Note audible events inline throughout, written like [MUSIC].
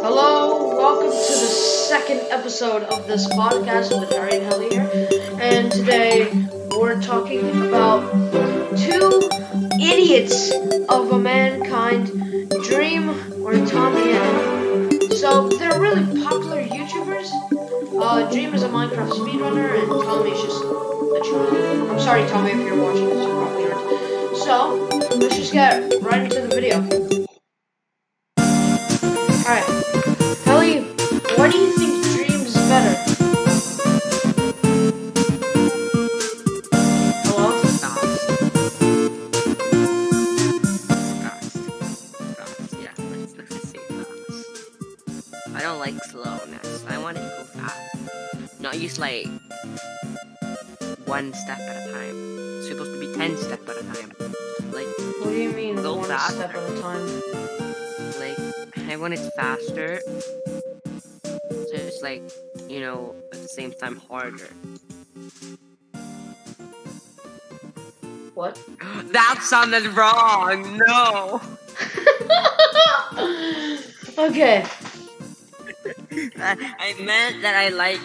Hello, welcome to the second episode of this podcast with Harry and Helli here. And today we're talking about two idiots of a mankind, Dream or Tommy and So they're really popular YouTubers. Uh, Dream is a Minecraft speedrunner and Tommy is just a troll. I'm sorry, Tommy, if you're watching this, you probably aren't. So let's just get right into the it's like, you know, at the same time harder. What? [GASPS] that sounded wrong. No. [LAUGHS] okay. [LAUGHS] I, meant that I like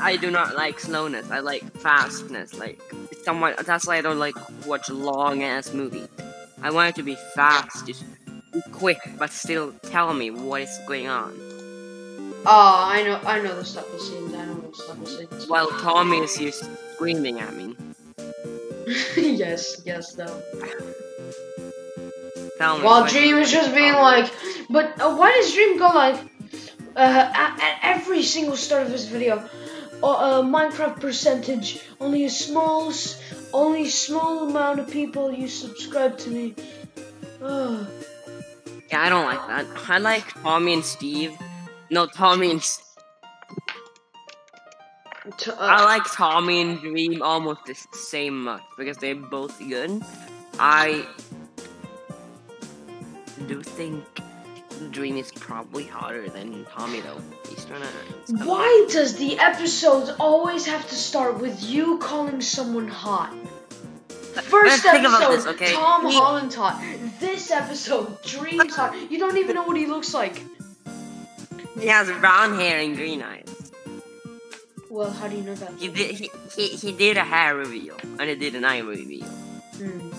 I do not like slowness. I like fastness. Like someone that's why I don't like watch long ass movies. I want it to be fast, just quick, but still tell me what is going on. Oh, I know, I know the stuff of scenes. I know the stuff of scenes. While Tommy is just screaming at me. yes, yes, though. Tell me. While Dream is just being like, but uh, why does Dream go like, uh, at, at every single start of his video, uh, uh, Minecraft percentage, only a small, only small amount of people you subscribe to me. Ugh. [SIGHS] Yeah, I don't like that. I like Tommy and Steve. No, Tommy and T- uh, I like Tommy and Dream almost the same much because they're both good. I do think Dream is probably hotter than Tommy though. He's trying to. Why does the episodes always have to start with you calling someone hot? First episode, this, okay? Tom Me- Holland's hot. This episode, Dream's hot. You don't even know what he looks like. He has brown hair and green eyes. Well, how do you know that? He did. He, he, he did a hair reveal and he did an eye reveal. Hmm.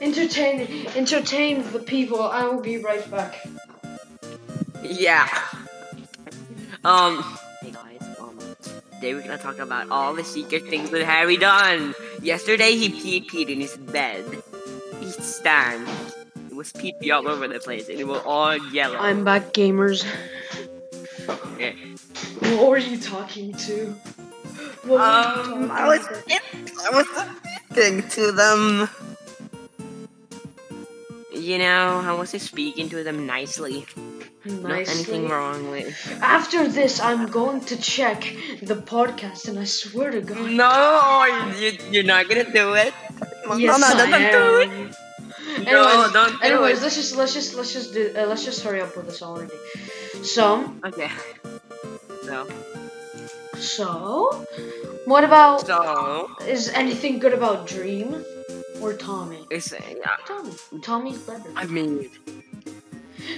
Entertain, entertain the people. I will be right back. Yeah. Um. Hey guys. Um. Today we're gonna talk about all the secret things that Harry done. Yesterday he pee peed in his bed. He stank. It was pee pee all over the place, and it was all yellow. I'm back, gamers. Okay. What were you talking to? What were Um. you I was. talking I was speaking to them. You know, I was just speaking to them nicely. to? Not anything wrong with. After this, I'm going to check the podcast, and I swear to God. No, you, you're not gonna do it. Yes, no, no, I don't do it. am. No, Anyways, don't do anyways, it. let's just let's just let's just do uh, let's just hurry up with this already. So Okay. So, so, what about so is anything good about Dream or Tommy? it's uh, yeah. Tommy. Tommy's better. I mean,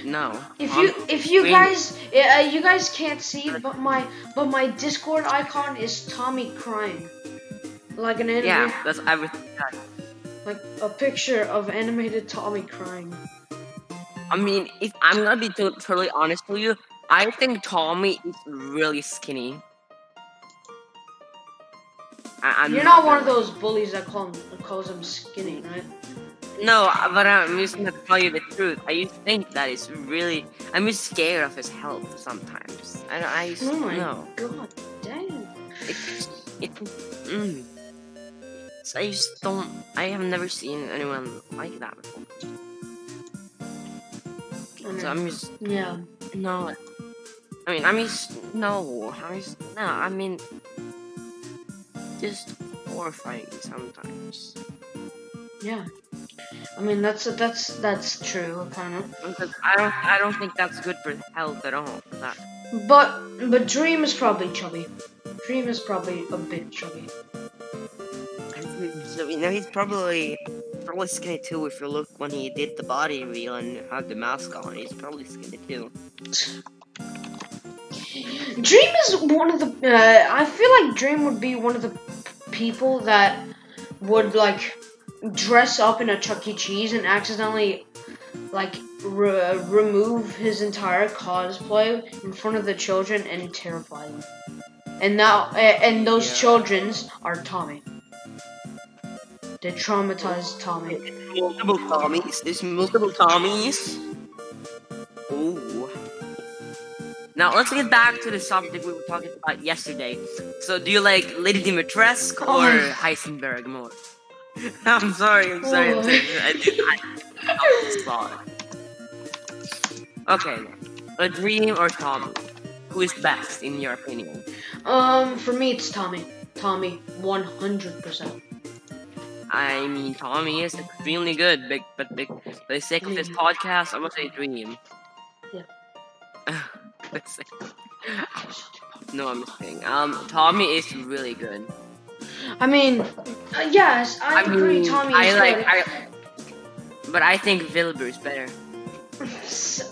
no. If you if you Dream- guys uh, you guys can't see, but my but my Discord icon is Tommy crying, like an anime, yeah, that's everything. like a picture of animated Tommy crying. I mean, if I'm gonna be to- totally honest with you, I think Tommy is really skinny. I, I'm You're not one of those bullies that call him, that calls him skinny, right? No, but I'm just gonna tell you the truth. I used to think that is really. I'm just scared of his health sometimes. I don't. I used Oh my no. god, dang. It's it. Mm. So I just don't. I have never seen anyone like that before. I mean, I'm just yeah. no. I mean, I'm just no. I'm just no. I mean, just horrifying sometimes. Yeah. I mean that's that's that's true, kind of. Because I don't. I don't think that's good for health at all. That But but Dream is probably chubby. Dream is probably a bit chubby. So you know he's probably probably skinny too. If you look when he did the body reveal and had the mask on, he's probably skinny too. Dream is one of the. Uh, I feel like Dream would be one of the people that would like dress up in a Chuck E. Cheese and accidentally like re- remove his entire cosplay in front of the children and terrify them. And now, uh, and those Yeah. childrens are Tommy. They traumatized Tommy. Multiple Tommies. There's multiple Tommies. Ooh. Now let's get back to the subject we were talking about yesterday. So, do you like Lady Dimitrescu or Oh. Heisenberg more? [LAUGHS] I'm sorry. I'm sorry. I'm Oh. sorry. I did. I, I'm. Okay. A dream or Tommy? Who is best in your opinion? Um, for me, it's Tommy. Tommy, 100%. I mean, Tommy is extremely good, big, but big, for the sake of this podcast, I'm gonna say Dream. Yeah. [LAUGHS] No, I'm just kidding. Um, Tommy is really good. I mean, uh, yes, I, agree. mean, Tommy I is like, good. I, but I think Wilbur is better.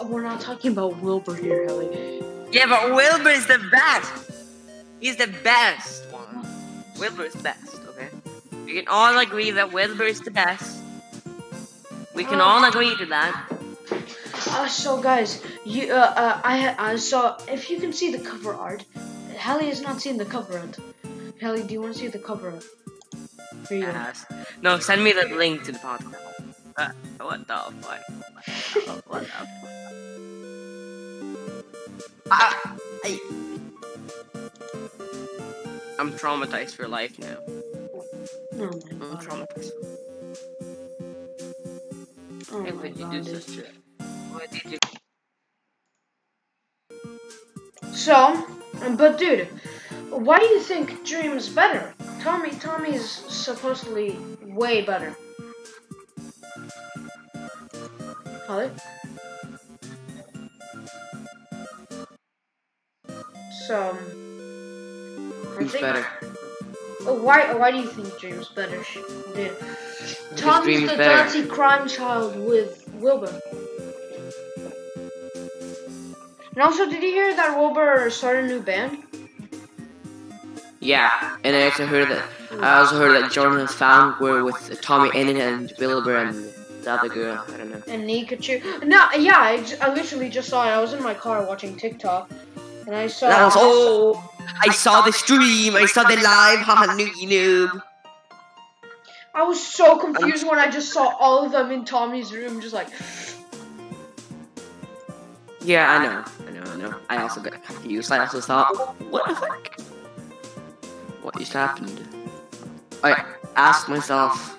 We're not talking about Wilbur here, Ellie. Yeah, but Wilbur is the best. He's the best one. Wilbur is best. We can all agree that Wilbur is the best. We can all agree to that. Uh, so guys, you, uh, uh, I, I saw. If you can see the cover art, Hallie has not seen the cover art. Hallie, do you want to see the cover art? Here you go. Yes. No, send me the link to the podcast. Uh, what the fuck? What the fuck? Ah, I, I'm traumatized for life now. Oh my god. traumatized. Oh Hey, my what did you do, sister? What did you? So, but dude, why do you think Dream's better? Tommy, Tommy's supposedly way better. Holly? So, I Who's better? Why? Why do you think James better, dude? Because the better. dirty crime child with Wilbur. And also, did you hear that Wilbur started a new band? Yeah, and I also heard that. I also heard that GeorgeNotFound were with TommyInnit and Wilbur and the other girl. I don't know. And Nihachu. No, yeah, I literally just saw it. I was in my car watching TikTok, and I saw. That was oh! I saw the stream. I saw the live. Haha, noogie noob. I was so confused when I just saw all of them in Tommy's room, just like. Yeah, I know. I know. I know. I also got confused. I also thought, what the fuck? What just happened? I asked myself,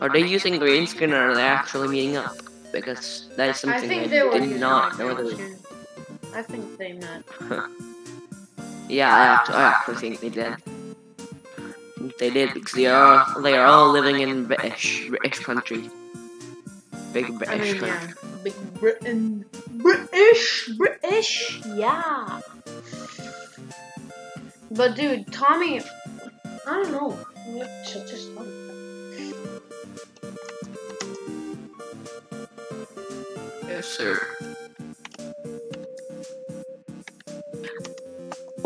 are they using green screen or are they actually meeting up? Because that is I something I, think they were. did using not my know. green That screen. I think they met. [LAUGHS] Yeah, I actually, I actually think they did. They did because they are they are all living in British British country. Big British I mean, country. yeah. Big Britain. British! British! Yeah! But dude, Tommy. I don't know. Such a stomach. Yes, sir.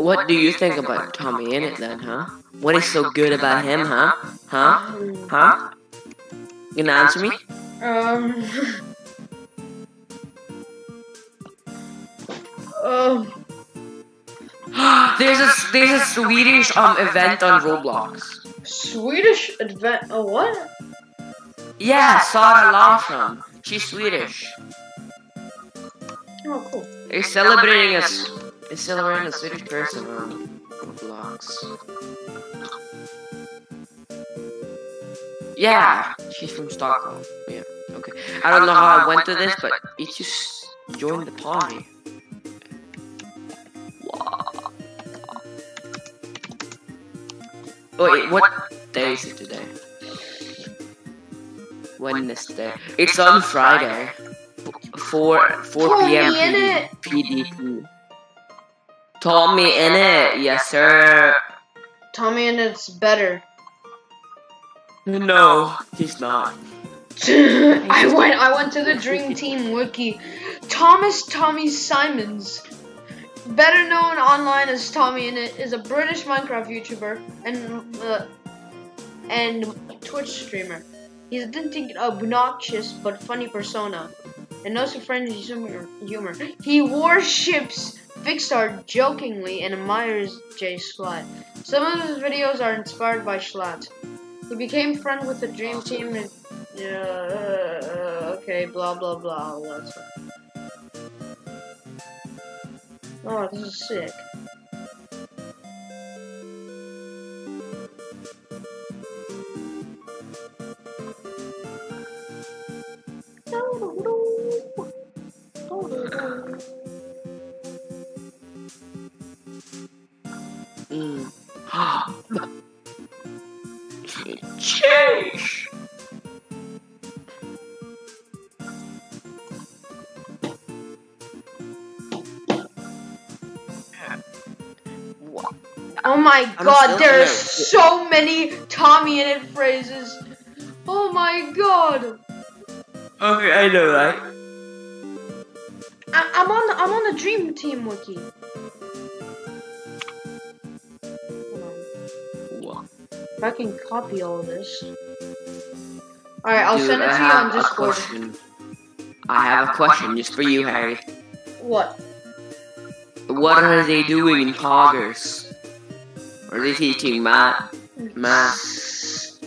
What do you think about Tommy Innit then, huh? What is so good about him, huh? Huh? Huh? You gonna answer me? Um. [LAUGHS] um. [GASPS] there's a there's a Swedish um event on Roblox. Swedish event? Oh, what? Yeah, Zara Larsson. She's Swedish. Oh, cool. They're celebrating a s- they're celebrating a Swedish person on Roblox. Um, yeah, she's from Stockholm. Yeah, okay. I don't know how I went to this, but you just joined the party. Wait, what day is it today? Wednesday. It's on Friday. 4 4 p.m. PDT. TommyInnit, yes sir. TommyInnit's better. No, he's not. [LAUGHS] I went. I went to the Dream Team wiki. Thomas Tommy Simons better known online as TommyInnit, is a British Minecraft YouTuber and uh, and Twitch streamer. He's a distinct, obnoxious but funny persona, and knows of friendly humor. humor. He worships Fixstar jokingly and admires JSchlatt. Some of his videos are inspired by Schlatt. He became friends with the Dream Team and uh, okay, blah blah blah. Oh, this is sick. Oh my I'm god, there are so many TommyInnit phrases. Oh my god. Okay, I know that. I- I'm on the I'm on the Dream Team wiki. Hold on. What? If I can copy all of this. Alright, I'll Dude, send it I to you on Discord. I have a question just for you, Harry. What? What are they doing in Poggers? Are they teaching math? Math.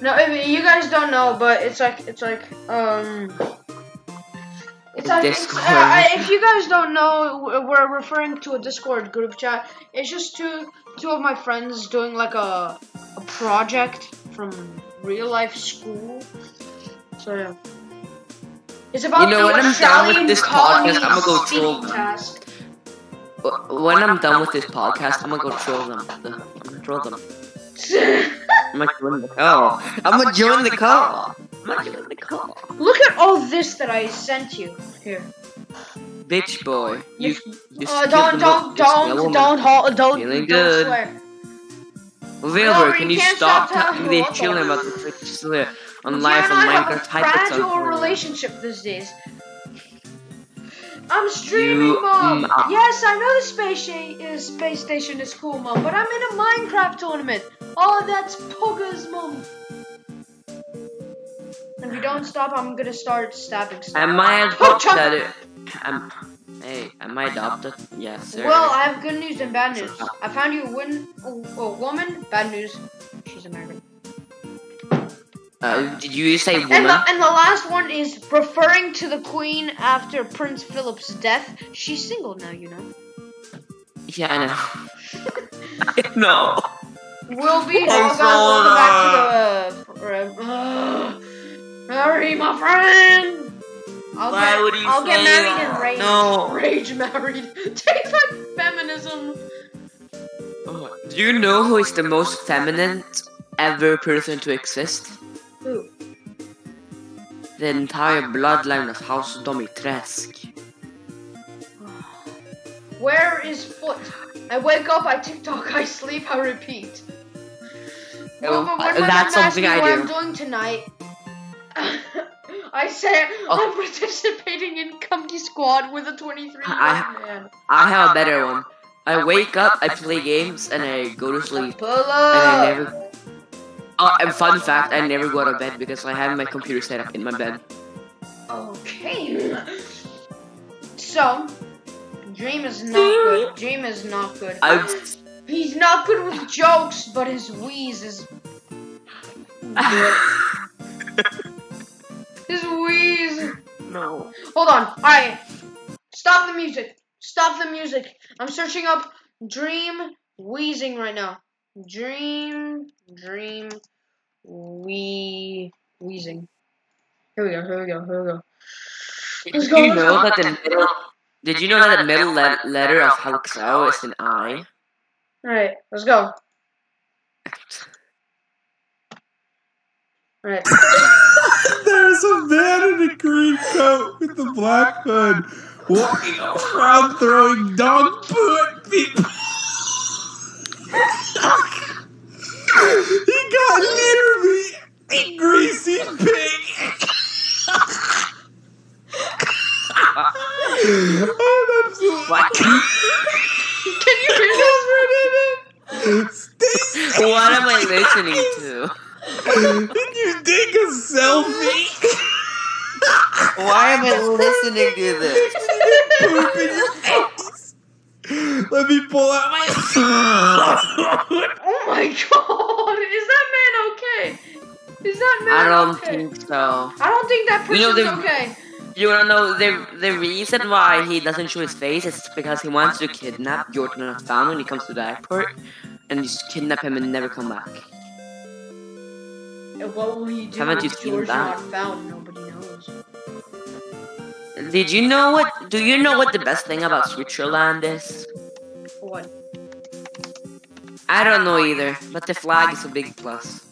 No, you guys don't know, but it's like it's like um. It's like it's, uh, if you guys don't know, we're referring to a Discord group chat. It's just two two of my friends doing like a a project from real life school. So yeah. It's about You know, when I'm done with this podcast, I'ma go troll them. task. When I'm done with this podcast, I'm gonna go troll them. I'm gonna them. I'm gonna join the call. I'm gonna join the call. I'm gonna join the call. Look at all this that I sent you here. Bitch boy, you just Uh, don't, don't, mo- just kill a don't, don't, don't, don't, Feeling don't good. swear. Vilbur, No, can you you stop talking to me chilling about the Twitch slip on You and on I have a fragile relationship these days. I'm streaming, You- mom. mm, yes, I know the space, uh, space station is cool, mom, but I'm in a Minecraft tournament. Oh, that's poggers, mom. If you don't stop, I'm gonna start stabbing stuff. Am I Oh, adopted? Am, hey, am I adopted? Yes, sir. Well, I have good news and bad news. I found you a, win- a, a woman. Bad news. She's American. Uh, did you say And the, and the last one is referring to the Queen after Prince Philip's death. She's single now, you know. Yeah, I know. [LAUGHS] no. We'll be. I'm Oh, guys, welcome back to the. Uh, Harry, my friend. I'll Why get, would you I'll get say married that? in rage. No. Rage married. [LAUGHS] Take that feminism. Oh, Do you know who is the most feminine ever person to exist? The entire bloodline of House Dimitrescu. Where is foot? I wake up, I TikTok, I sleep, I repeat. Oh, Well, uh, that's something me I what do. I'm doing tonight. [LAUGHS] I say Oh. I'm participating in Comedy Squad with a 23 year old I- man. I have a better one. I wake up, I play games, and I go to sleep. Pull And I never. Oh, and fun fact, I never go to bed because I have my computer set up in my bed. Okay. So, Dream is not good. Dream is not good. I. He's not good with jokes, but his wheeze is. [LAUGHS] His wheeze. no. Hold on. Alright. Stop the music. Stop the music. I'm searching up Dream Wheezing right now. Dream, Dream, Wee, Wheezing. Here we go, here we go, here we go. Let's Did go, you know that the middle? Did you know that the middle le- letter of Halxao is an I? Alright, let's go. Alright. There's a man in a green coat with a black hood walking around throwing dog poo at people. he got literally a greasy pig. I'm absolutely. What? [LAUGHS] Can you hear this? Stacy, what am I listening to? Did you take a selfie? Why am I listening to this? Poop in your face. Let me pull out my. [LAUGHS] Oh my god! Is that man okay? Is that man I don't okay? think so. I don't think that You know, person's okay. You wanna know the the reason why he doesn't show his face is because he wants to kidnap GeorgeNotFound when he comes to the airport, and just kidnap him and never come back. And what will he do Haven't you seen George that? not found? Nobody knows. Did you know what? Do you know what the best thing about Switzerland is? What? I don't know either, but the flag is a big plus.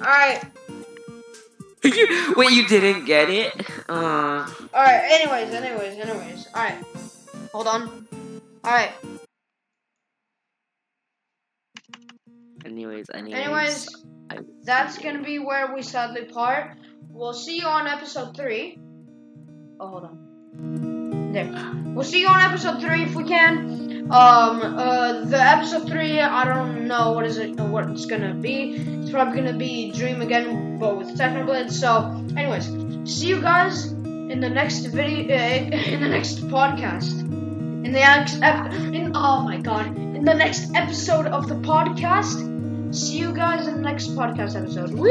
Alright, Wait, you didn't get it? Uh, alright, anyways, anyways, anyways. Alright. Hold on. Alright, anyways, anyways. anyways, that's gonna be where we sadly part. We'll see you on episode 3. Oh, hold on. There. We'll see you on episode 3 if we can. Um, uh, the episode 3, I don't know what is it, what it's gonna be. It's probably gonna be Dream again, but with Technoblade. So, anyways, see you guys in the next video, uh, [LAUGHS] in the next podcast. In the next, ep- in, oh my god, in the next episode of the podcast. See you guys in the next podcast episode. Woo!